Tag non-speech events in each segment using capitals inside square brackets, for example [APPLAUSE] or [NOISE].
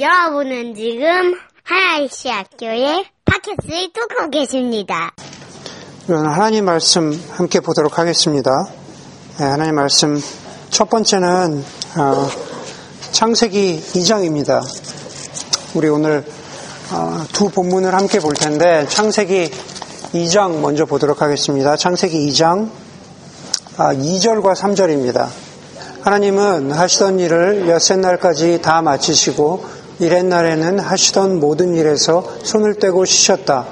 여러분은 지금 하나이시 학교의 팟캐스트를 듣고 계십니다. 하나님 말씀 함께 보도록 하겠습니다. 네, 하나님 말씀 첫 번째는 어, 창세기 2장입니다. 우리 오늘 어, 두 본문을 함께 볼 텐데 창세기 2장 먼저 보도록 하겠습니다. 창세기 2장 2절과 아, 3절입니다. 하나님은 하시던 일을 엿새 날까지 다 마치시고 이렛날에는 하시던 모든 일에서 손을 떼고 쉬셨다.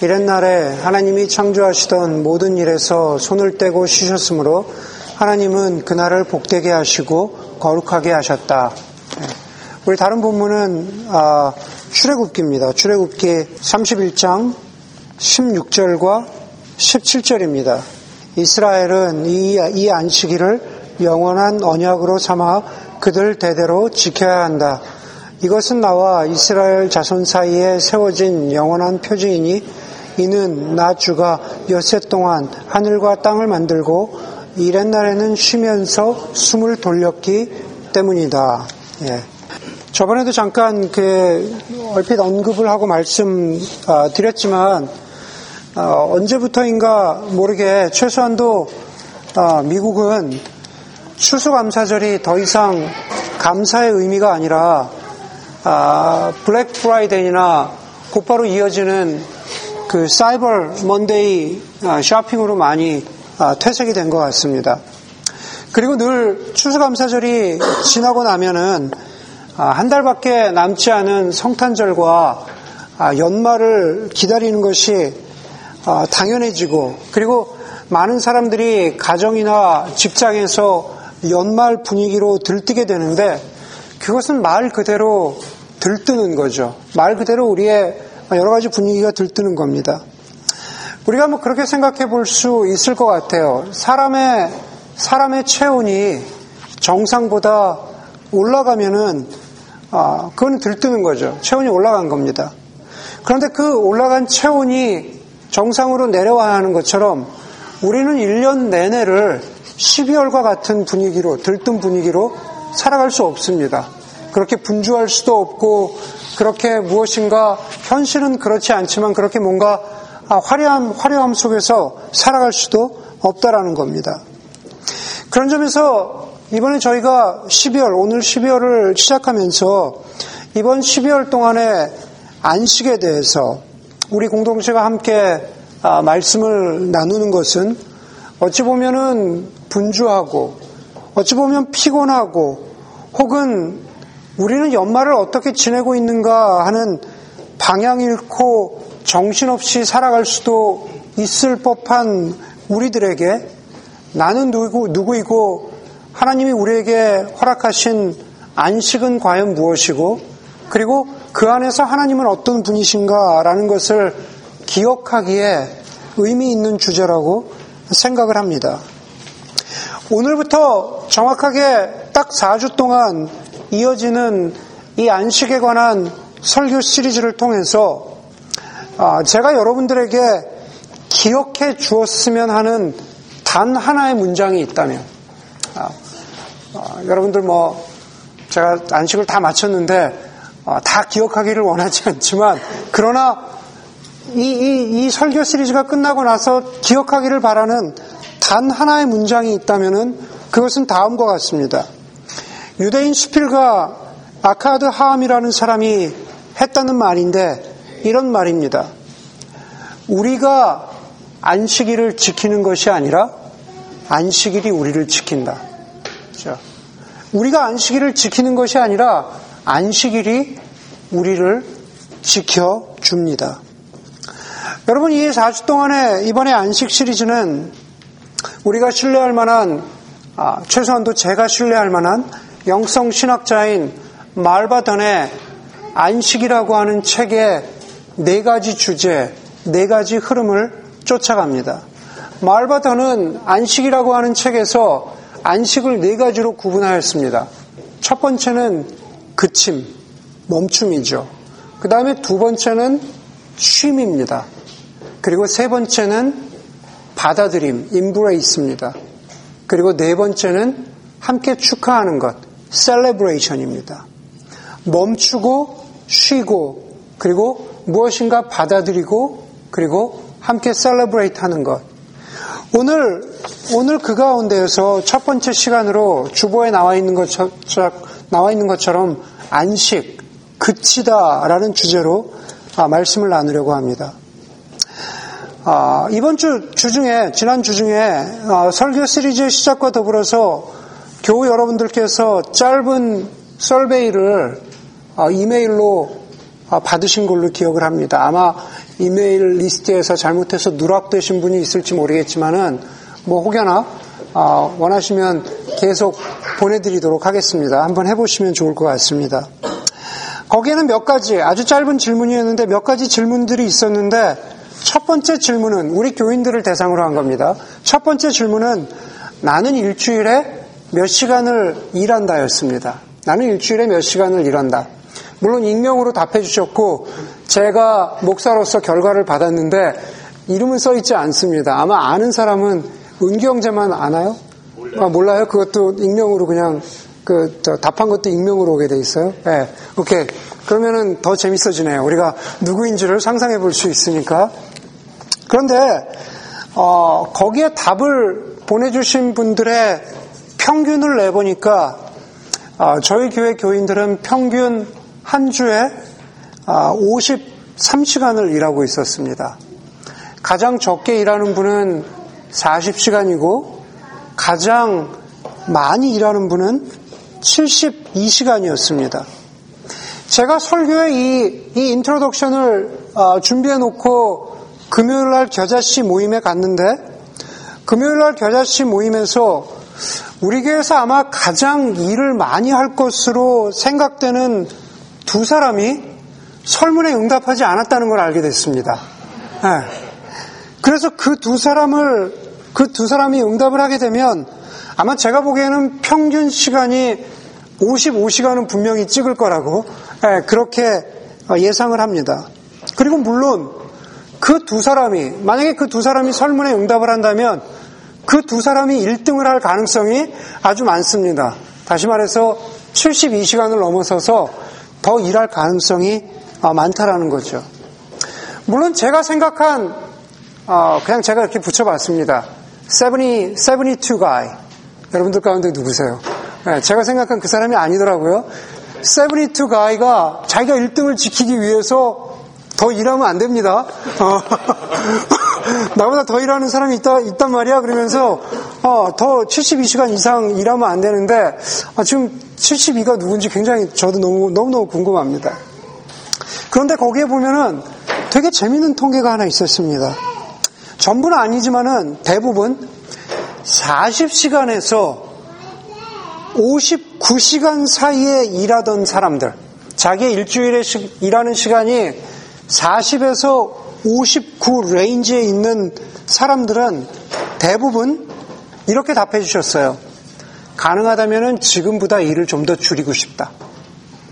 이렛날에 하나님이 창조하시던 모든 일에서 손을 떼고 쉬셨으므로 하나님은 그날을 복되게 하시고 거룩하게 하셨다. 네. 우리 다른 본문은 아, 출애굽기입니다. 출애굽기 31장 16절과 17절입니다. 이스라엘은 이, 이 안식일을 영원한 언약으로 삼아 그들 대대로 지켜야 한다. 이것은 나와 이스라엘 자손 사이에 세워진 영원한 표징이니 이는 나 주가 엿새 동안 하늘과 땅을 만들고 이렛날에는 쉬면서 숨을 돌렸기 때문이다. 예. 저번에도 잠깐 그 얼핏 언급을 하고 말씀 아, 드렸지만 어, 언제부터인가 모르게 최소한도 어, 미국은 추수감사절이 더 이상 감사의 의미가 아니라 아, Black Friday나 곧바로 이어지는 그 Cyber Monday 아, 쇼핑으로 많이 아, 퇴색이 된 것 같습니다. 그리고 늘 추수감사절이 지나고 나면은 아, 한 달밖에 남지 않은 성탄절과 아, 연말을 기다리는 것이 아, 당연해지고 그리고 많은 사람들이 가정이나 직장에서 연말 분위기로 들뜨게 되는데 그것은 말 그대로 들뜨는 거죠. 말 그대로 우리의 여러 가지 분위기가 들뜨는 겁니다. 우리가 뭐 그렇게 생각해 볼 수 있을 것 같아요. 사람의, 사람의 체온이 정상보다 올라가면은 아, 그건 들뜨는 거죠. 체온이 올라간 겁니다. 그런데 그 올라간 체온이 정상으로 내려와야 하는 것처럼 우리는 1년 내내를 12월과 같은 분위기로, 들뜬 분위기로 살아갈 수 없습니다. 그렇게 분주할 수도 없고, 그렇게 무엇인가, 현실은 그렇지 않지만 그렇게 뭔가 아, 화려함, 화려함 속에서 살아갈 수도 없다라는 겁니다. 그런 점에서 이번에 저희가 12월, 오늘 12월을 시작하면서 이번 12월 동안에 안식에 대해서 우리 공동체가 함께 아, 말씀을 나누는 것은 어찌 보면은 분주하고 어찌 보면 피곤하고 혹은 우리는 연말을 어떻게 지내고 있는가 하는 방향 잃고 정신없이 살아갈 수도 있을 법한 우리들에게 나는 누구, 누구이고 하나님이 우리에게 허락하신 안식은 과연 무엇이고 그리고 그 안에서 하나님은 어떤 분이신가라는 것을 기억하기에 의미 있는 주제라고 생각을 합니다. 오늘부터 정확하게 딱 4주 동안 이어지는 이 안식에 관한 설교 시리즈를 통해서 아, 제가 여러분들에게 기억해 주었으면 하는 단 하나의 문장이 있다면 아, 어, 여러분들 뭐 제가 안식을 다 마쳤는데 어, 다 기억하기를 원하지 않지만 그러나 이, 이, 이 설교 시리즈가 끝나고 나서 기억하기를 바라는 단 하나의 문장이 있다면 그것은 다음과 같습니다. 유대인 수필가 아카드 하암이라는 사람이 했다는 말인데 이런 말입니다. 우리가 안식일을 지키는 것이 아니라 안식일이 우리를 지킨다. 그렇죠? 우리가 안식일을 지키는 것이 아니라 안식일이 우리를 지켜줍니다. 여러분, 이 4주 동안에 이번에 안식 시리즈는 우리가 신뢰할 만한, 아, 최소한도 제가 신뢰할 만한 영성 신학자인 말바던의 안식이라고 하는 책의 네 가지 주제, 네 가지 흐름을 쫓아갑니다. 말바던은 안식이라고 하는 책에서 안식을 네 가지로 구분하였습니다. 첫 번째는 그침, 멈춤이죠. 그 다음에 두 번째는 쉼입니다. 그리고 세 번째는 받아들임, embrace입니다. 그리고 네 번째는 함께 축하하는 것, celebration입니다. 멈추고 쉬고 그리고 무엇인가 받아들이고 그리고 함께 celebrate 하는 것. 오늘 오늘 그 가운데에서 첫 번째 시간으로 주보에 나와 있는 것처럼 나와 있는 것처럼 안식 그치다라는 주제로 아, 말씀을 나누려고 합니다. 아, 이번 주 주중에 지난 주중에 아, 설교 시리즈 시작과 더불어서 교우 여러분들께서 짧은 survey를 아, 이메일로 아, 받으신 걸로 기억을 합니다. 아마 이메일 리스트에서 잘못해서 누락되신 분이 있을지 모르겠지만은 뭐 혹여나 아, 원하시면 계속 보내드리도록 하겠습니다. 한번 해보시면 좋을 것 같습니다. 거기에는 몇 가지 아주 짧은 질문이었는데 몇 가지 질문들이 있었는데 첫 번째 질문은 우리 교인들을 대상으로 한 겁니다. 첫 번째 질문은 나는 일주일에 몇 시간을 일한다였습니다. 나는 일주일에 몇 시간을 일한다. 물론 익명으로 답해 주셨고 제가 목사로서 결과를 받았는데 이름은 써 있지 않습니다. 아마 아는 사람은 은경제만 아나요? 아, 몰라요? 그것도 익명으로 그냥 그 답한 것도 익명으로 오게 돼 있어요. 네, 오케이. 그러면은 더 재밌어지네요. 우리가 누구인지를 상상해 볼 수 있으니까. 그런데 어, 거기에 답을 보내주신 분들의 평균을 내보니까 어, 저희 교회 교인들은 평균 한 주에 53시간을 아, 일하고 있었습니다. 가장 적게 일하는 분은 40시간이고 가장 많이 일하는 분은 72시간이었습니다. 제가 설교에 이, 이 introduction을 어, 준비해 놓고 금요일 날 겨자씨 모임에 갔는데 금요일 날 겨자씨 모임에서 우리 교회에서 아마 가장 일을 많이 할 것으로 생각되는 두 사람이 설문에 응답하지 않았다는 걸 알게 됐습니다. 네. 그래서 그 두 사람을 그 두 사람이 응답을 하게 되면 아마 제가 보기에는 평균 시간이 55시간은 분명히 찍을 거라고 네, 그렇게 예상을 합니다. 그리고 물론 그 두 사람이 만약에 그 두 사람이 설문에 응답을 한다면 그 두 사람이 1등을 할 가능성이 아주 많습니다. 다시 말해서 72시간을 넘어서서 더 일할 가능성이 어, 많다라는 거죠. 물론 제가 생각한 어, 그냥 제가 이렇게 붙여봤습니다. 70, 72 guy. 여러분들 가운데 누구세요? 네, 제가 생각한 그 사람이 아니더라고요. 72 guy가 자기가 1등을 지키기 위해서 더 일하면 안 됩니다. [LAUGHS] 어, 나보다 더 일하는 사람이 있다, 있단 말이야. 그러면서, 어, 더 72시간 이상 일하면 안 되는데, 아, 지금 72가 누군지 굉장히 저도 너무, 너무너무 궁금합니다. 그런데 거기에 보면은 되게 재밌는 통계가 하나 있었습니다. 전부는 아니지만은 대부분 40시간에서 59시간 사이에 일하던 사람들, 자기의 일주일에 시, 일하는 시간이 40에서 59 range에 있는 사람들은 대부분 이렇게 답해 주셨어요. 가능하다면 지금보다 일을 좀 더 줄이고 싶다.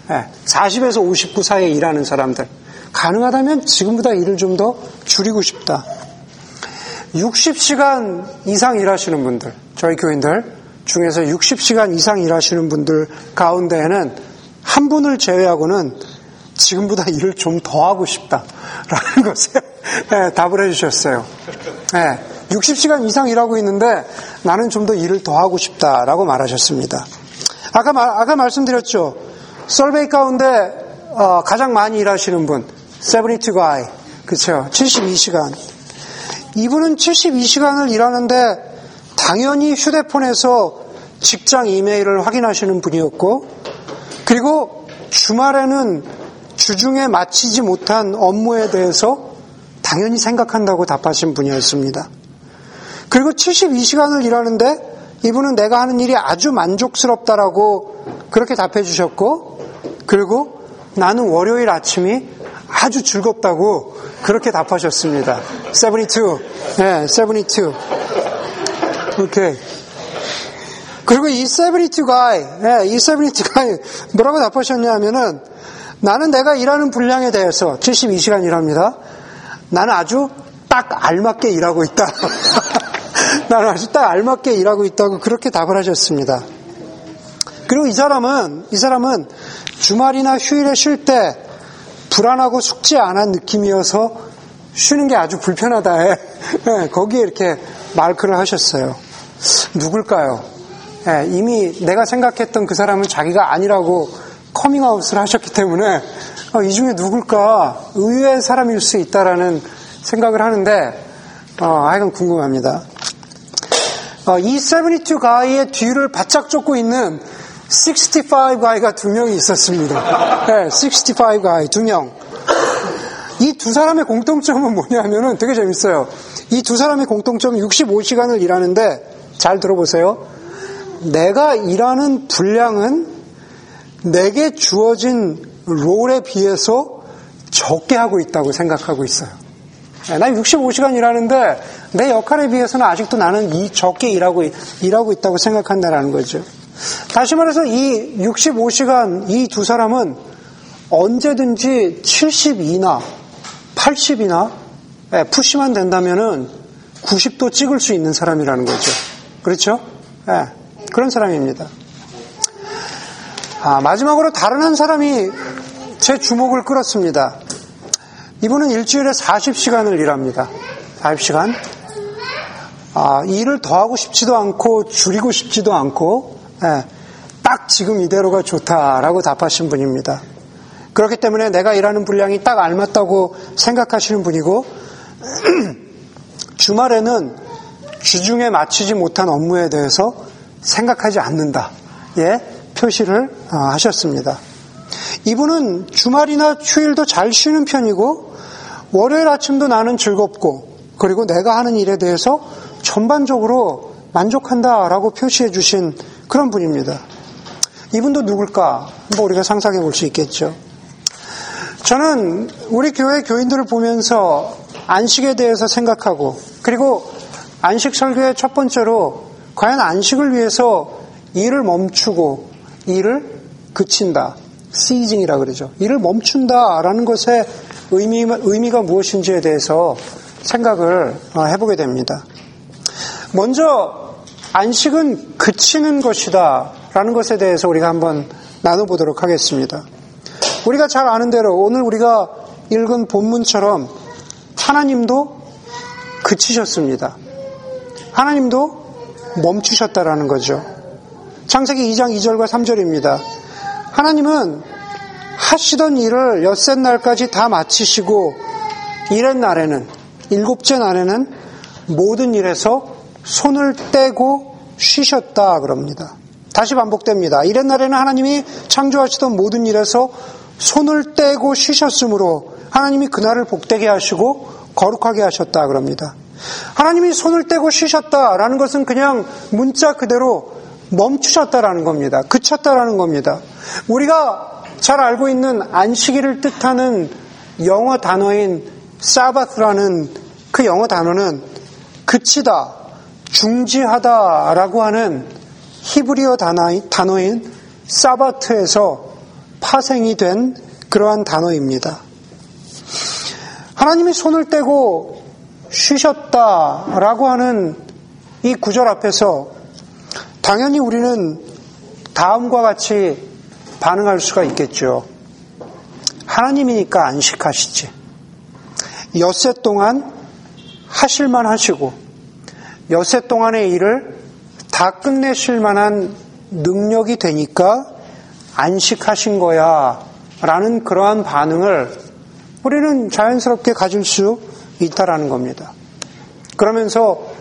네, 40에서 59 사이에 일하는 사람들. 가능하다면 지금보다 일을 좀 더 줄이고 싶다. 60시간 이상 일하시는 분들, 저희 교인들 중에서 60시간 이상 일하시는 분들 가운데에는 한 분을 제외하고는 지금보다 일을 좀 더 하고 싶다라는 [LAUGHS] 것에 네, 답을 해주셨어요. 네, 60시간 이상 일하고 있는데 나는 좀 더 일을 더 하고 싶다라고 말하셨습니다. 아까 말, 아까 말씀드렸죠. 설베이 가운데 어, 가장 많이 일하시는 분, 72 guy, 그렇죠? 72시간. 이분은 72시간을 일하는데 당연히 휴대폰에서 직장 이메일을 확인하시는 분이었고, 그리고 주말에는 주중에 마치지 못한 업무에 대해서 당연히 생각한다고 답하신 분이었습니다. 그리고 72시간을 일하는데 이분은 내가 하는 일이 아주 만족스럽다라고 그렇게 답해 주셨고, 그리고 나는 월요일 아침이 아주 즐겁다고 그렇게 답하셨습니다. 72. 네, 72. 오케이. 그리고 이 72가이, 네, 이 72가이 뭐라고 답하셨냐면은 나는 내가 일하는 분량에 대해서 72시간 일합니다. 나는 아주 딱 알맞게 일하고 있다. [LAUGHS] 나는 아주 딱 알맞게 일하고 있다고 그렇게 답을 하셨습니다. 그리고 이 사람은, 이 사람은 주말이나 휴일에 쉴 때 불안하고 숙지 않은 느낌이어서 쉬는 게 아주 불편하다에 예, [LAUGHS] 거기에 이렇게 마크를 하셨어요. 누굴까요? 예, 이미 내가 생각했던 그 사람은 자기가 아니라고 커밍아웃을 하셨기 때문에 어, 이 중에 누굴까 의외의 사람일 수 있다라는 생각을 하는데 어, 하여간 궁금합니다. 어, 이 72 가이의 뒤를 바짝 쫓고 있는 65 가이가 두 명이 있었습니다. 네, 65 가이 두 명. 이 두 사람의 공통점은 뭐냐면은 되게 재밌어요. 이 두 사람의 공통점은 65시간을 일하는데 잘 들어보세요. 내가 일하는 분량은 내게 주어진 롤에 비해서 적게 하고 있다고 생각하고 있어요. 네, 난 65시간 일하는데 내 역할에 비해서는 아직도 나는 이 적게 일하고, 일하고 있다고 생각한다는 거죠. 다시 말해서 이 65시간 이 두 사람은 언제든지 70이나 80이나 예, 푸시만 된다면은 90도 찍을 수 있는 사람이라는 거죠. 그렇죠? 예, 그런 사람입니다. 아, 마지막으로 다른 한 사람이 제 주목을 끌었습니다. 이분은 일주일에 40시간을 일합니다. 40시간. 아, 일을 더 하고 싶지도 않고 줄이고 싶지도 않고 예, 딱 지금 이대로가 좋다라고 답하신 분입니다. 그렇기 때문에 내가 일하는 분량이 딱 알맞다고 생각하시는 분이고 [CLEARS THROAT] 주말에는 주중에 마치지 못한 업무에 대해서 생각하지 않는다. 예, 표시를 어, 하셨습니다. 이분은 주말이나 휴일도 잘 쉬는 편이고 월요일 아침도 나는 즐겁고 그리고 내가 하는 일에 대해서 전반적으로 만족한다라고 표시해 주신 그런 분입니다. 이분도 누굴까? 뭐 우리가 상상해 볼 수 있겠죠. 저는 우리 교회 교인들을 보면서 안식에 대해서 생각하고 그리고 안식 설교의 첫 번째로 과연 안식을 위해서 일을 멈추고 일을 그친다. 시징이라 그러죠. 일을 멈춘다라는 것의 의미, 의미가 무엇인지에 대해서 생각을 어, 해보게 됩니다. 먼저 안식은 그치는 것이다 라는 것에 대해서 우리가 한번 나눠보도록 하겠습니다. 우리가 잘 아는 대로 오늘 우리가 읽은 본문처럼 하나님도 그치셨습니다. 하나님도 멈추셨다라는 거죠. 창세기 2장 2절과 3절입니다. 하나님은 하시던 일을 엿새 날까지 다 마치시고 일의 날에는 일곱째 날에는 모든 일에서 손을 떼고 쉬셨다 그럽니다. 다시 반복됩니다. 이런 날에는 하나님이 창조하시던 모든 일에서 손을 떼고 쉬셨으므로 하나님이 그날을 복되게 하시고 거룩하게 하셨다 그럽니다. 하나님이 손을 떼고 쉬셨다라는 것은 그냥 문자 그대로 멈추셨다라는 겁니다. 그쳤다라는 겁니다. 우리가 잘 알고 있는 안식일을 뜻하는 영어 단어인 사바스라는 그 영어 단어는 그치다, 중지하다라고 하는 히브리어 단어인 사바트에서 파생이 된 그러한 단어입니다. 하나님이 손을 떼고 쉬셨다라고 하는 이 구절 앞에서 당연히 우리는 다음과 같이 반응할 수가 있겠죠. 하나님이니까 안식하시지. 엿새 동안 하실만 하시고 엿새 동안의 일을 다 끝내실 만한 능력이 되니까 안식하신 거야 라는 그러한 반응을 우리는 자연스럽게 가질 수 있다라는 겁니다. 그러면서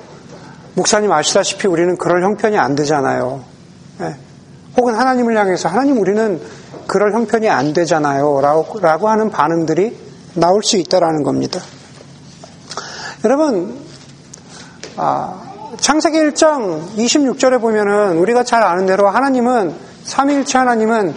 목사님 아시다시피 우리는 그럴 형편이 안 되잖아요. 네. 혹은 하나님을 향해서 하나님 우리는 그럴 형편이 안 되잖아요. 라고, 하는 반응들이 나올 수 있다라는 겁니다. 여러분, 아, 창세기 1장 26절에 보면은 우리가 잘 아는 대로 하나님은 삼위일체 하나님은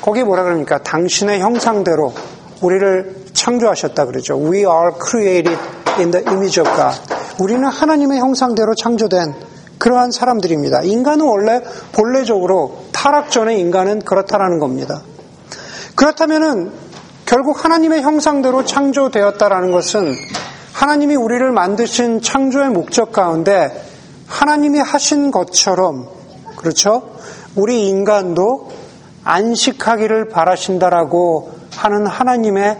거기에 뭐라 그럽니까? 당신의 형상대로 우리를 창조하셨다 그러죠. We are created in the image of God. 우리는 하나님의 형상대로 창조된 그러한 사람들입니다. 인간은 원래 본래적으로 타락 전에 인간은 그렇다라는 겁니다. 그렇다면은 결국 하나님의 형상대로 창조되었다라는 것은 하나님이 우리를 만드신 창조의 목적 가운데 하나님이 하신 것처럼 그렇죠? 우리 인간도 안식하기를 바라신다라고 하는 하나님의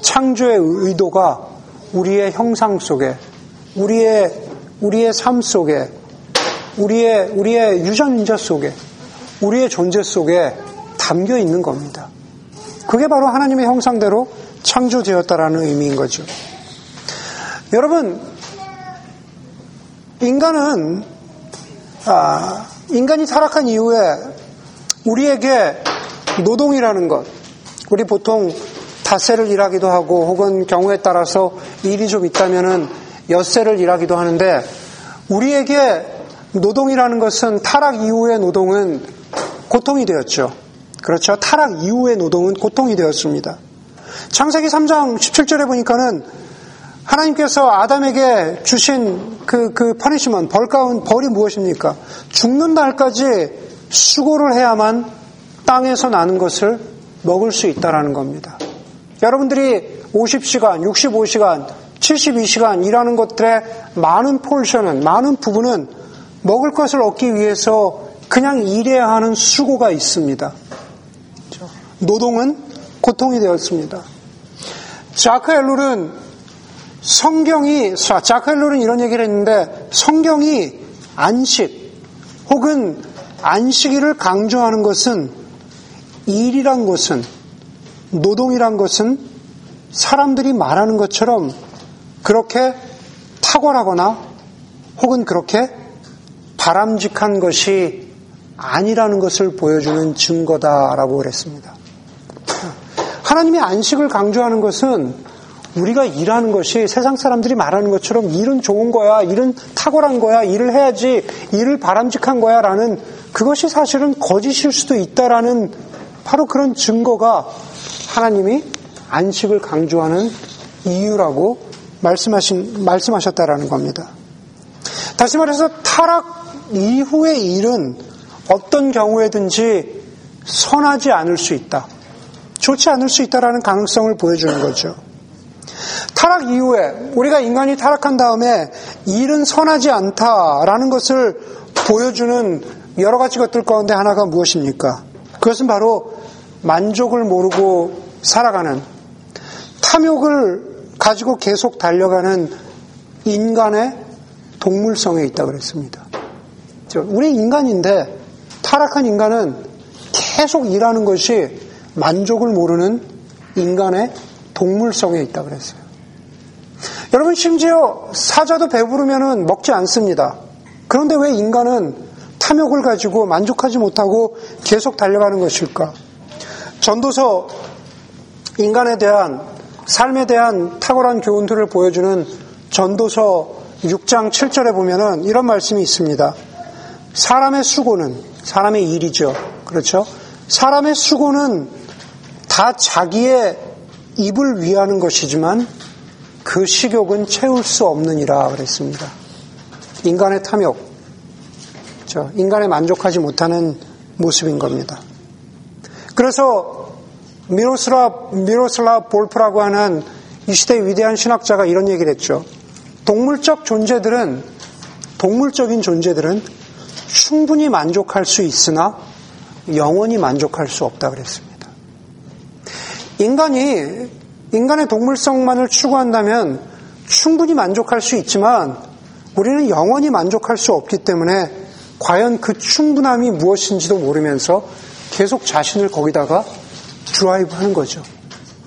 창조의 의도가 우리의 형상 속에, 우리의, 우리의 삶 속에, 우리의, 우리의 유전자 속에, 우리의 존재 속에 담겨 있는 겁니다. 그게 바로 하나님의 형상대로 창조되었다라는 의미인 거죠. 여러분, 인간은, 아, 인간이 타락한 이후에 우리에게 노동이라는 것, 우리 보통 닷새를 일하기도 하고 혹은 경우에 따라서 일이 좀 있다면은 엿새를 일하기도 하는데 우리에게 노동이라는 것은 타락 이후의 노동은 고통이 되었죠. 그렇죠. 타락 이후의 노동은 고통이 되었습니다. 창세기 3장 17절에 보니까는 하나님께서 아담에게 주신 그, 그 punishment, 벌 가운 벌이 무엇입니까? 죽는 날까지 수고를 해야만 땅에서 나는 것을 먹을 수 있다라는 겁니다. 여러분들이 50시간, 65시간, 72시간 일하는 것들의 많은 폴션은, 많은 부분은 먹을 것을 얻기 위해서 그냥 일해야 하는 수고가 있습니다. 노동은 고통이 되었습니다. 자크 엘룰은 성경이, 자크 엘룰은 이런 얘기를 했는데 성경이 안식 혹은 안식일을 강조하는 것은 일이란 것은 노동이란 것은 사람들이 말하는 것처럼 그렇게 탁월하거나 혹은 그렇게 바람직한 것이 아니라는 것을 보여주는 증거다라고 그랬습니다. 하나님의 안식을 강조하는 것은 우리가 일하는 것이 세상 사람들이 말하는 것처럼 일은 좋은 거야, 일은 탁월한 거야, 일을 해야지, 일을 바람직한 거야 라는 그것이 사실은 거짓일 수도 있다라는 바로 그런 증거가 하나님이 안식을 강조하는 이유라고 말씀하신, 말씀하셨다라는 겁니다. 다시 말해서 타락 이후의 일은 어떤 경우에든지 선하지 않을 수 있다. 좋지 않을 수 있다라는 가능성을 보여주는 거죠. 타락 이후에 우리가 인간이 타락한 다음에 일은 선하지 않다라는 것을 보여주는 여러 가지 것들 가운데 하나가 무엇입니까? 그것은 바로 만족을 모르고 살아가는 탐욕을 가지고 계속 달려가는 인간의 동물성에 있다 그랬습니다. 우리 인간인데 타락한 인간은 계속 일하는 것이 만족을 모르는 인간의 동물성에 있다 그랬어요. 여러분 심지어 사자도 배부르면 먹지 않습니다. 그런데 왜 인간은 탐욕을 가지고 만족하지 못하고 계속 달려가는 것일까? 전도서 인간에 대한 삶에 대한 탁월한 교훈들을 보여주는 전도서 6장 7절에 보면은 이런 말씀이 있습니다. 사람의 수고는 사람의 일이죠. 그렇죠? 사람의 수고는 다 자기의 입을 위하는 것이지만 그 식욕은 채울 수 없느니라 그랬습니다. 인간의 탐욕, 저 인간의 만족하지 못하는 모습인 겁니다. 그래서 미로슬라 미로슬라 볼프라고 하는 이 시대의 위대한 신학자가 이런 얘기를 했죠. 동물적 존재들은 동물적인 존재들은 충분히 만족할 수 있으나 영원히 만족할 수 없다 그랬습니다. 인간이 인간의 동물성만을 추구한다면 충분히 만족할 수 있지만 우리는 영원히 만족할 수 없기 때문에 과연 그 충분함이 무엇인지도 모르면서 계속 자신을 거기다가 드라이브 하는 거죠.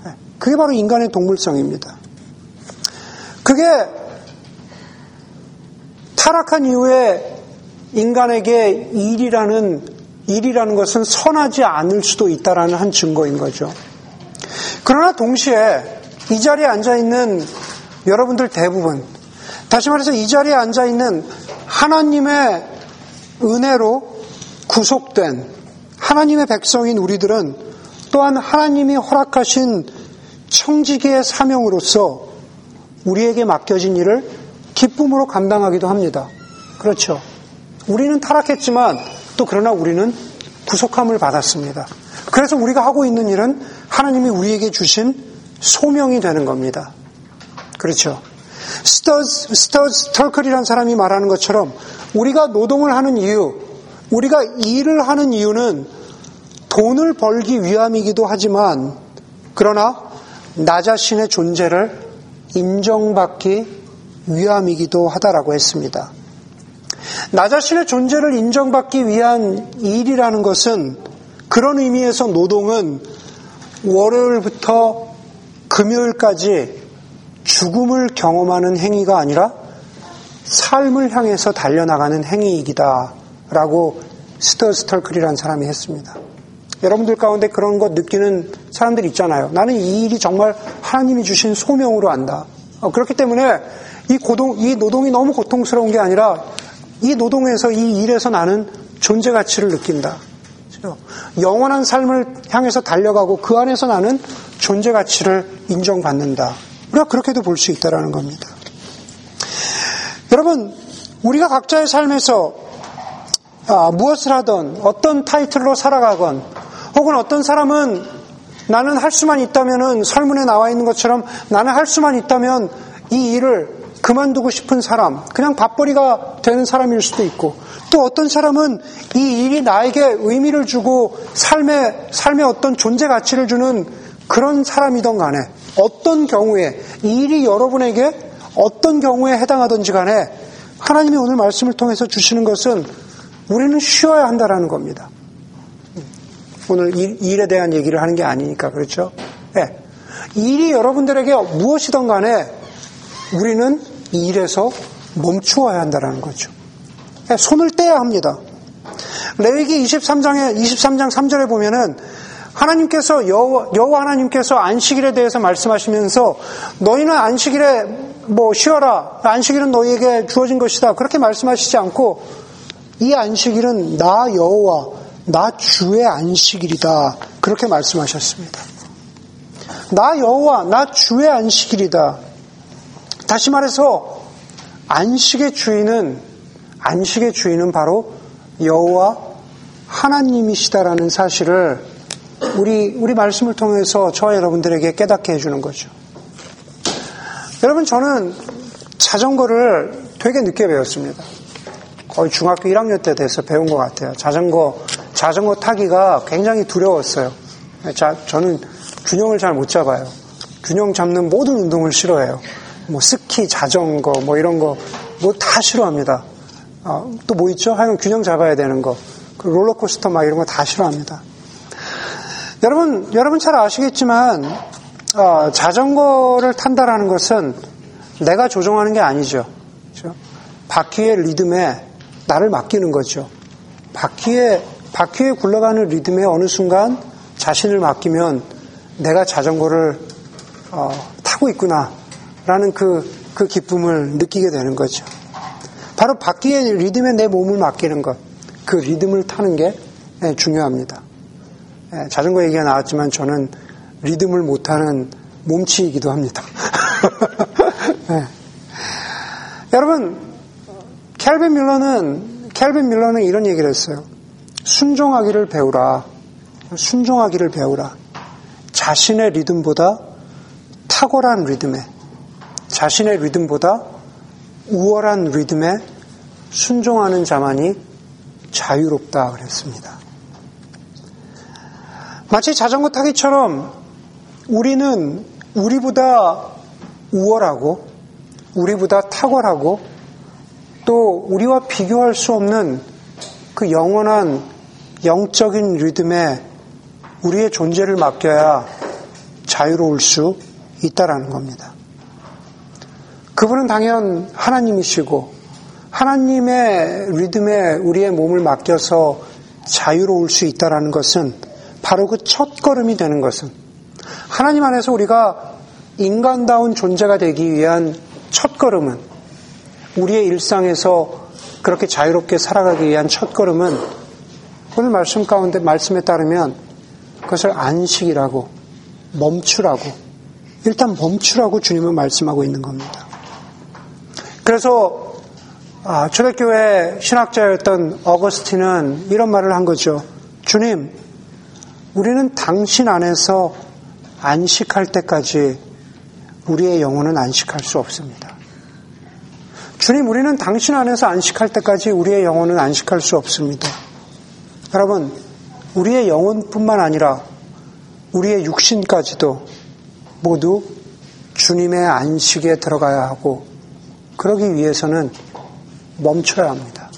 네. 그게 바로 인간의 동물성입니다. 그게 타락한 이후에 인간에게 일이라는 일이라는 것은 선하지 않을 수도 있다라는 한 증거인 거죠. 그러나 동시에 이 자리에 앉아 있는 여러분들 대부분, 다시 말해서 이 자리에 앉아 있는 하나님의 은혜로 구속된 하나님의 백성인 우리들은 또한 하나님이 허락하신 청지기의 사명으로서 우리에게 맡겨진 일을 기쁨으로 감당하기도 합니다. 그렇죠. 우리는 타락했지만 또 그러나 우리는 구속함을 받았습니다. 그래서 우리가 하고 있는 일은 하나님이 우리에게 주신 소명이 되는 겁니다. 그렇죠. 스터즈, 스터즈 털클이라는 사람이 말하는 것처럼 우리가 노동을 하는 이유, 우리가 일을 하는 이유는 돈을 벌기 위함이기도 하지만 그러나 나 자신의 존재를 인정받기 위함이기도 하다라고 했습니다. 나 자신의 존재를 인정받기 위한 일이라는 것은 그런 의미에서 노동은 월요일부터 금요일까지 죽음을 경험하는 행위가 아니라 삶을 향해서 달려나가는 행위이기다. 라고 스터 스털클이라는 사람이 했습니다. 여러분들 가운데 그런 것 느끼는 사람들 있잖아요. 나는 이 일이 정말 하나님이 주신 소명으로 안다. 어, 그렇기 때문에 이 고동, 이 노동이 너무 고통스러운 게 아니라 이 노동에서 이 일에서 나는 존재 가치를 느낀다. 영원한 삶을 향해서 달려가고 그 안에서 나는 존재 가치를 인정받는다. 우리가 그렇게도 볼 수 있다라는 겁니다. 여러분, 우리가 각자의 삶에서 아, 무엇을 하던 어떤 타이틀로 살아가건 혹은 어떤 사람은 나는 할 수만 있다면은 설문에 나와 있는 것처럼 나는 할 수만 있다면 이 일을 그만두고 싶은 사람, 그냥 밥벌이가 되는 사람일 수도 있고, 또 어떤 사람은 이 일이 나에게 의미를 주고 삶의, 삶의 어떤 존재 가치를 주는 그런 사람이던 간에, 어떤 경우에, 이 일이 여러분에게 어떤 경우에 해당하든지 간에, 하나님이 오늘 말씀을 통해서 주시는 것은 우리는 쉬어야 한다라는 겁니다. 오늘 일, 에 대한 얘기를 하는 게 아니니까, 그렇죠? 네. 일이 여러분들에게 무엇이든 간에 우리는 이 일에서 멈추어야 한다는 거죠. 예, 손을 떼야 합니다. 레위기 23장에 23장 3절에 보면은 하나님께서 여호와 하나님께서 안식일에 대해서 말씀하시면서 너희는 안식일에 뭐 쉬어라 안식일은 너희에게 주어진 것이다 그렇게 말씀하시지 않고 이 안식일은 나 여호와 나 주의 안식일이다 그렇게 말씀하셨습니다. 나 여호와 나 주의 안식일이다. 다시 말해서 안식의 주인은 안식의 주인은 바로 여호와 하나님이시다라는 사실을 우리 우리 말씀을 통해서 저와 여러분들에게 깨닫게 해주는 거죠. 여러분 저는 자전거를 되게 늦게 배웠습니다. 거의 중학교 1학년 때 돼서 배운 것 같아요. 자전거 자전거 타기가 굉장히 두려웠어요. 자, 저는 균형을 잘 못 잡아요. 균형 잡는 모든 운동을 싫어해요. 뭐 스키, 자전거, 뭐 이런 거, 뭐 다 싫어합니다. 어, 또뭐 있죠? 하여간 균형 잡아야 되는 거. 그 롤러코스터 막 이런 거 다 싫어합니다. 여러분, 여러분 잘 아시겠지만, 어, 자전거를 탄다라는 것은 내가 조종하는 게 아니죠. 그렇죠? 바퀴의 리듬에 나를 맡기는 거죠. 바퀴에, 바퀴에 굴러가는 리듬에 어느 순간 자신을 맡기면 내가 자전거를 어, 타고 있구나. 라는 그, 그 기쁨을 느끼게 되는 거죠. 바로 바퀴의 리듬에 내 몸을 맡기는 것, 그 리듬을 타는 게 예, 중요합니다. 예, 자전거 얘기가 나왔지만 저는 리듬을 못 타는 몸치이기도 합니다. 네. [LAUGHS] 여러분, 캘빈 밀러는, 캘빈 밀러는 이런 얘기를 했어요. 순종하기를 배우라. 순종하기를 배우라. 자신의 리듬보다 탁월한 리듬에 자신의 리듬보다 우월한 리듬에 순종하는 자만이 자유롭다 그랬습니다. 마치 자전거 타기처럼 우리는 우리보다 우월하고 우리보다 탁월하고 또 우리와 비교할 수 없는 그 영원한 영적인 리듬에 우리의 존재를 맡겨야 자유로울 수 있다라는 겁니다. 그분은 당연 하나님이시고 하나님의 리듬에 우리의 몸을 맡겨서 자유로울 수 있다라는 것은 바로 그 첫 걸음이 되는 것은 하나님 안에서 우리가 인간다운 존재가 되기 위한 첫 걸음은 우리의 일상에서 그렇게 자유롭게 살아가기 위한 첫 걸음은 오늘 말씀 가운데 말씀에 따르면 그것을 안식이라고 멈추라고 일단 멈추라고 주님은 말씀하고 있는 겁니다. 그래서 아, 초대교회 신학자였던 어거스틴은 이런 말을 한 거죠. 주님, 우리는 당신 안에서 안식할 때까지 우리의 영혼은 안식할 수 없습니다. 주님, 우리는 당신 안에서 안식할 때까지 우리의 영혼은 안식할 수 없습니다. 여러분, 우리의 영혼뿐만 아니라 우리의 육신까지도 모두 주님의 안식에 들어가야 하고 그러기 위해서는 멈춰야 합니다.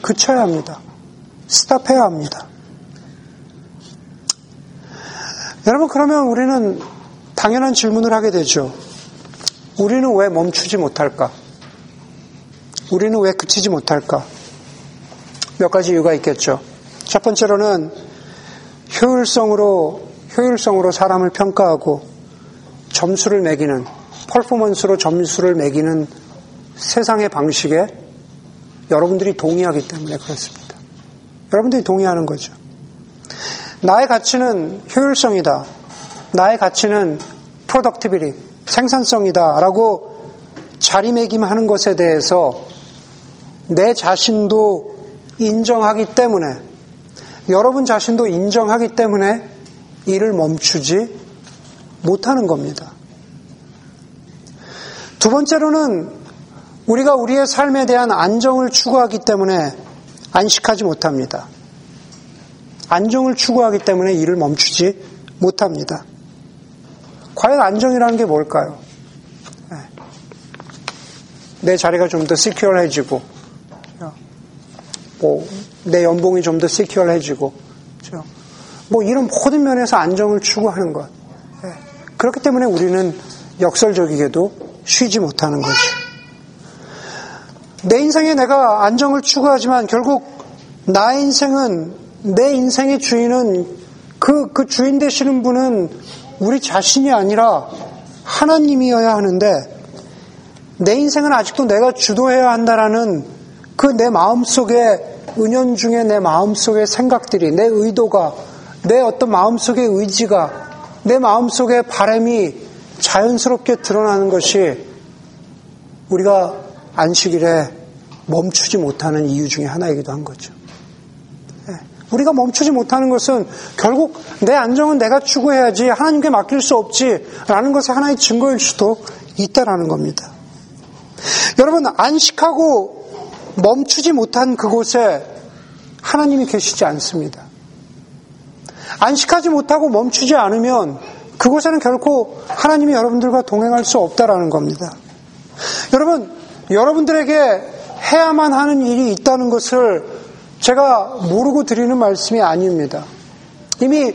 그쳐야 합니다. 스탑해야 합니다. 여러분 그러면 우리는 당연한 질문을 하게 되죠. 우리는 왜 멈추지 못할까? 우리는 왜 그치지 못할까? 몇 가지 이유가 있겠죠. 첫 번째로는 효율성으로, 효율성으로 사람을 평가하고 점수를 매기는, 퍼포먼스로 점수를 매기는 세상의 방식에 여러분들이 동의하기 때문에 그렇습니다. 여러분들이 동의하는 거죠. 나의 가치는 효율성이다. 나의 가치는 프로덕티비리, 생산성이다. 라고 자리매김하는 것에 대해서 내 자신도 인정하기 때문에 여러분 자신도 인정하기 때문에 일을 멈추지 못하는 겁니다. 두 번째로는 우리가 우리의 삶에 대한 안정을 추구하기 때문에 안식하지 못합니다. 안정을 추구하기 때문에 일을 멈추지 못합니다. 과연 안정이라는 게 뭘까요? 네. 내 자리가 좀 더 시큐얼해지고, 뭐, 내 연봉이 좀 더 시큐얼해지고, 그렇죠? 뭐 이런 모든 면에서 안정을 추구하는 것. 네. 그렇기 때문에 우리는 역설적이게도 쉬지 못하는 거죠. 내 인생에 내가 안정을 추구하지만 결국 나의 인생은 내 인생의 주인은 그, 그 주인 되시는 분은 우리 자신이 아니라 하나님이어야 하는데 내 인생은 아직도 내가 주도해야 한다라는 그 내 마음속에 은연 중에 내 마음속의 생각들이 내 의도가 내 어떤 마음속의 의지가 내 마음속의 바람이 자연스럽게 드러나는 것이 우리가 안식일에 멈추지 못하는 이유 중에 하나이기도 한 거죠. 우리가 멈추지 못하는 것은 결국 내 안정은 내가 추구해야지 하나님께 맡길 수 없지라는 것의 하나의 증거일 수도 있다라는 겁니다. 여러분 안식하고 멈추지 못한 그곳에 하나님이 계시지 않습니다. 안식하지 못하고 멈추지 않으면 그곳에는 결코 하나님이 여러분들과 동행할 수 없다라는 겁니다. 여러분, 여러분들에게 해야만 하는 일이 있다는 것을 제가 모르고 드리는 말씀이 아닙니다. 이미,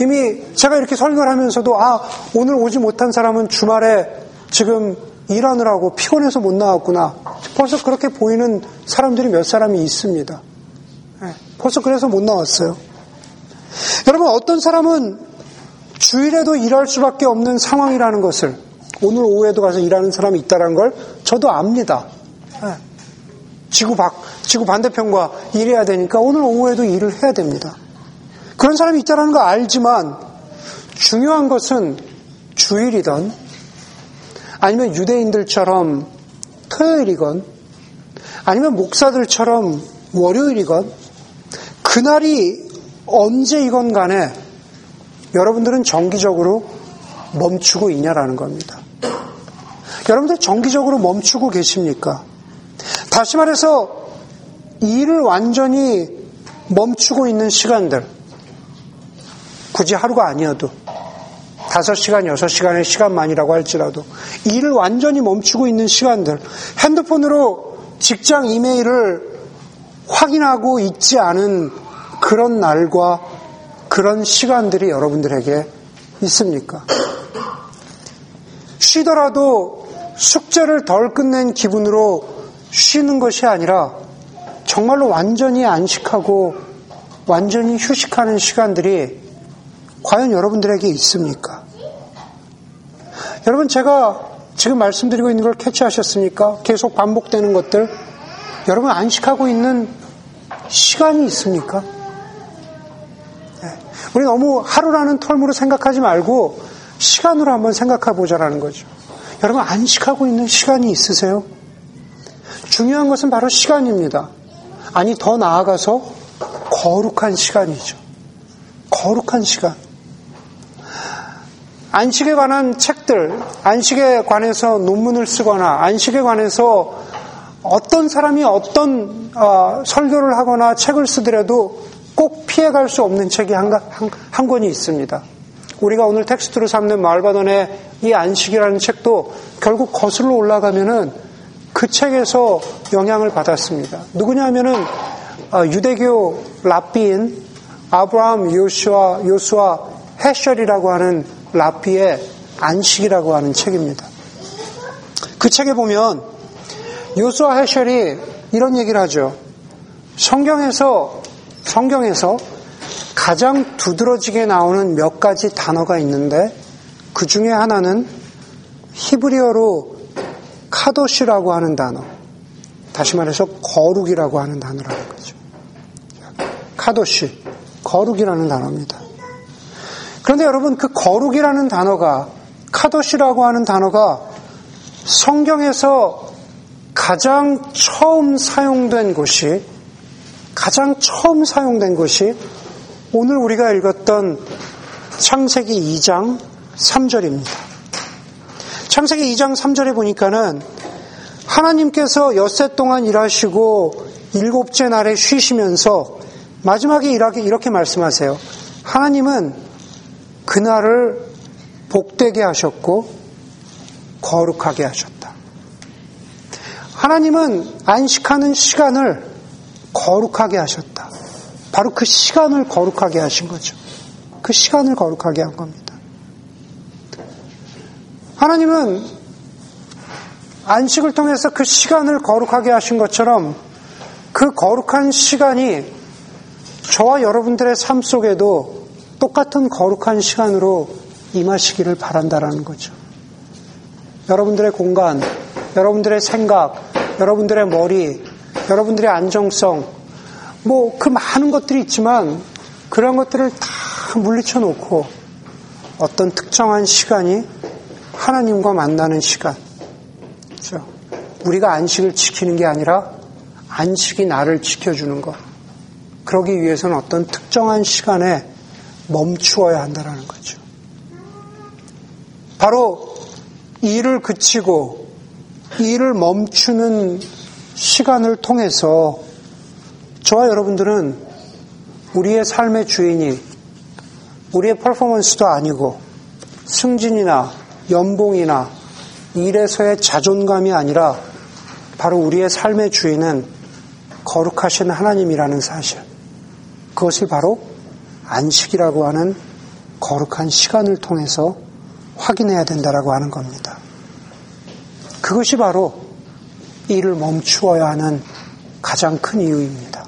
이미 제가 이렇게 설교를 하면서도, 아, 오늘 오지 못한 사람은 주말에 지금 일하느라고 피곤해서 못 나왔구나. 벌써 그렇게 보이는 사람들이 몇 사람이 있습니다. 네, 벌써 그래서 못 나왔어요. 여러분, 어떤 사람은 주일에도 일할 수밖에 없는 상황이라는 것을 오늘 오후에도 가서 일하는 사람이 있다는 걸 저도 압니다. 네. 지구 밖, 지구 반대편과 일해야 되니까 오늘 오후에도 일을 해야 됩니다. 그런 사람이 있다는 거 알지만 중요한 것은 주일이든 아니면 유대인들처럼 토요일이건 아니면 목사들처럼 월요일이건 그날이 언제이건 간에 여러분들은 정기적으로 멈추고 있냐라는 겁니다. 여러분들 정기적으로 멈추고 계십니까? 다시 말해서 일을 완전히 멈추고 있는 시간들, 굳이 하루가 아니어도, 다섯 시간, 여섯 시간의 시간만이라고 할지라도, 일을 완전히 멈추고 있는 시간들, 핸드폰으로 직장 이메일을 확인하고 있지 않은 그런 날과 그런 시간들이 여러분들에게 있습니까? 쉬더라도 숙제를 덜 끝낸 기분으로 쉬는 것이 아니라 정말로 완전히 안식하고 완전히 휴식하는 시간들이 과연 여러분들에게 있습니까? 여러분 제가 지금 말씀드리고 있는 걸 캐치하셨습니까? 계속 반복되는 것들. 여러분 안식하고 있는 시간이 있습니까? 네. 우리 너무 하루라는 털무로 생각하지 말고 시간으로 한번 생각해 보자라는 거죠. 여러분 안식하고 있는 시간이 있으세요? 중요한 것은 바로 시간입니다. 아니, 더 나아가서 거룩한 시간이죠. 거룩한 시간. 안식에 관한 책들, 안식에 관해서 논문을 쓰거나 안식에 관해서 어떤 사람이 어떤 어, 설교를 하거나 책을 쓰더라도 꼭 피해갈 수 없는 책이 한, 한, 한 권이 있습니다. 우리가 오늘 텍스트로 삼는 말바던의 이 안식이라는 책도 결국 거슬러 올라가면은 그 책에서 영향을 받았습니다. 누구냐면은 아, 유대교 랍비인 아브라함 요수아 요수아 해셜이라고 하는 랍비의 안식이라고 하는 책입니다. 그 책에 보면 요수아 해셜이 이런 얘기를 하죠. 성경에서 성경에서 가장 두드러지게 나오는 몇 가지 단어가 있는데 그 중에 하나는 히브리어로 카도시라고 하는 단어. 다시 말해서 거룩이라고 하는 단어라는 거죠. 카도시, 거룩이라는 단어입니다. 그런데 여러분 그 거룩이라는 단어가 카도시라고 하는 단어가 성경에서 가장 처음 사용된 곳이 가장 처음 사용된 것이 오늘 우리가 읽었던 창세기 2장 3절입니다. 창세기 2장 3절에 보니까는 하나님께서 엿새 동안 일하시고 일곱째 날에 쉬시면서 마지막에 이렇게, 이렇게 말씀하세요. 하나님은 그날을 복되게 하셨고 거룩하게 하셨다. 하나님은 안식하는 시간을 거룩하게 하셨다. 바로 그 시간을 거룩하게 하신 거죠. 그 시간을 거룩하게 한 겁니다. 하나님은 안식을 통해서 그 시간을 거룩하게 하신 것처럼 그 거룩한 시간이 저와 여러분들의 삶 속에도 똑같은 거룩한 시간으로 임하시기를 바란다라는 거죠. 여러분들의 공간, 여러분들의 생각, 여러분들의 머리, 여러분들의 안정성, 뭐 그 많은 것들이 있지만 그런 것들을 다 물리쳐 놓고 어떤 특정한 시간이 하나님과 만나는 시간. 그렇죠? 우리가 안식을 지키는 게 아니라 안식이 나를 지켜주는 것. 그러기 위해서는 어떤 특정한 시간에 멈추어야 한다는 거죠. 바로 일을 그치고 일을 멈추는 시간을 통해서 저와 여러분들은 우리의 삶의 주인이 우리의 퍼포먼스도 아니고 승진이나 연봉이나 일에서의 자존감이 아니라 바로 우리의 삶의 주인은 거룩하신 하나님이라는 사실. 그것을 바로 안식이라고 하는 거룩한 시간을 통해서 확인해야 된다라고 하는 겁니다. 그것이 바로 일을 멈추어야 하는 가장 큰 이유입니다.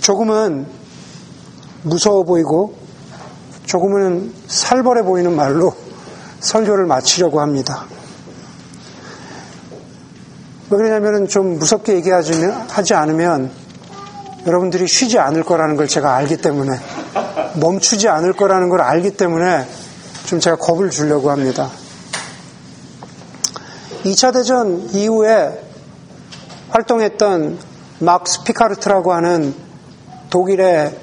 조금은 무서워 보이고 조금은 살벌해 보이는 말로 설교를 마치려고 합니다. 왜 그러냐면 좀 무섭게 얘기하지 않으면 여러분들이 쉬지 않을 거라는 걸 제가 알기 때문에 멈추지 않을 거라는 걸 알기 때문에 좀 제가 겁을 주려고 합니다. 2차 대전 이후에 활동했던 막스 피카르트라고 하는 독일의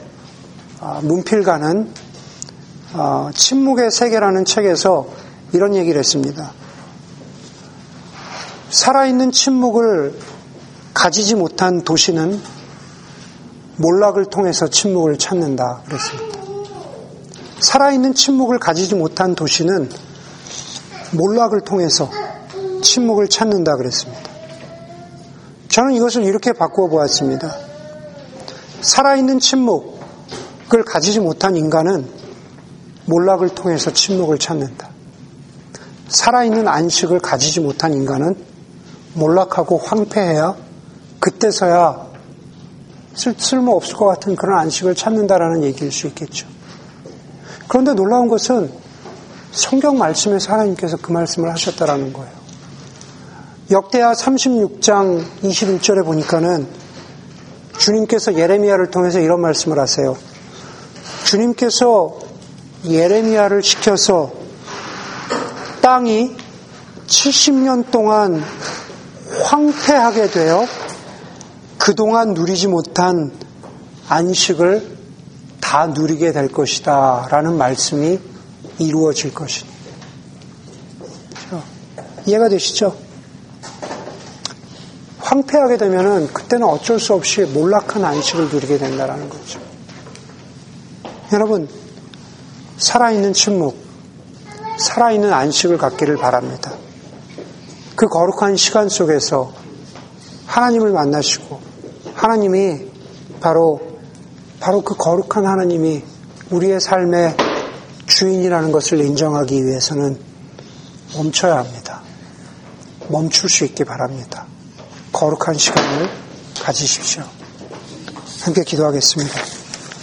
아, 문필가는 아, 침묵의 세계라는 책에서 이런 얘기를 했습니다. 살아있는 침묵을 가지지 못한 도시는 몰락을 통해서 침묵을 찾는다 그랬습니다. 살아있는 침묵을 가지지 못한 도시는 몰락을 통해서 침묵을 찾는다 그랬습니다. 저는 이것을 이렇게 바꾸어 보았습니다. 살아있는 침묵을 가지지 못한 인간은 몰락을 통해서 침묵을 찾는다. 살아있는 안식을 가지지 못한 인간은 몰락하고 황폐해야 그때서야 쓸모 없을 것 같은 그런 안식을 찾는다라는 얘기일 수 있겠죠. 그런데 놀라운 것은 성경 말씀에서 하나님께서 그 말씀을 하셨다라는 거예요. 역대하 36장 21절에 보니까는 주님께서 예레미야를 통해서 이런 말씀을 하세요. 주님께서 예레미야를 시켜서 땅이 70년 동안 황폐하게 되어 그동안 누리지 못한 안식을 다 누리게 될 것이다. 라는 말씀이 이루어질 것입니다. 이해가 되시죠? 황폐하게 되면은 그때는 어쩔 수 없이 몰락한 안식을 누리게 된다라는 거죠. 여러분, 살아있는 침묵, 살아있는 안식을 갖기를 바랍니다. 그 거룩한 시간 속에서 하나님을 만나시고 하나님이 바로 바로 그 거룩한 하나님이 우리의 삶의 주인이라는 것을 인정하기 위해서는 멈춰야 합니다. 멈출 수 있기 바랍니다. 거룩한 시간을 가지십시오. 함께 기도하겠습니다.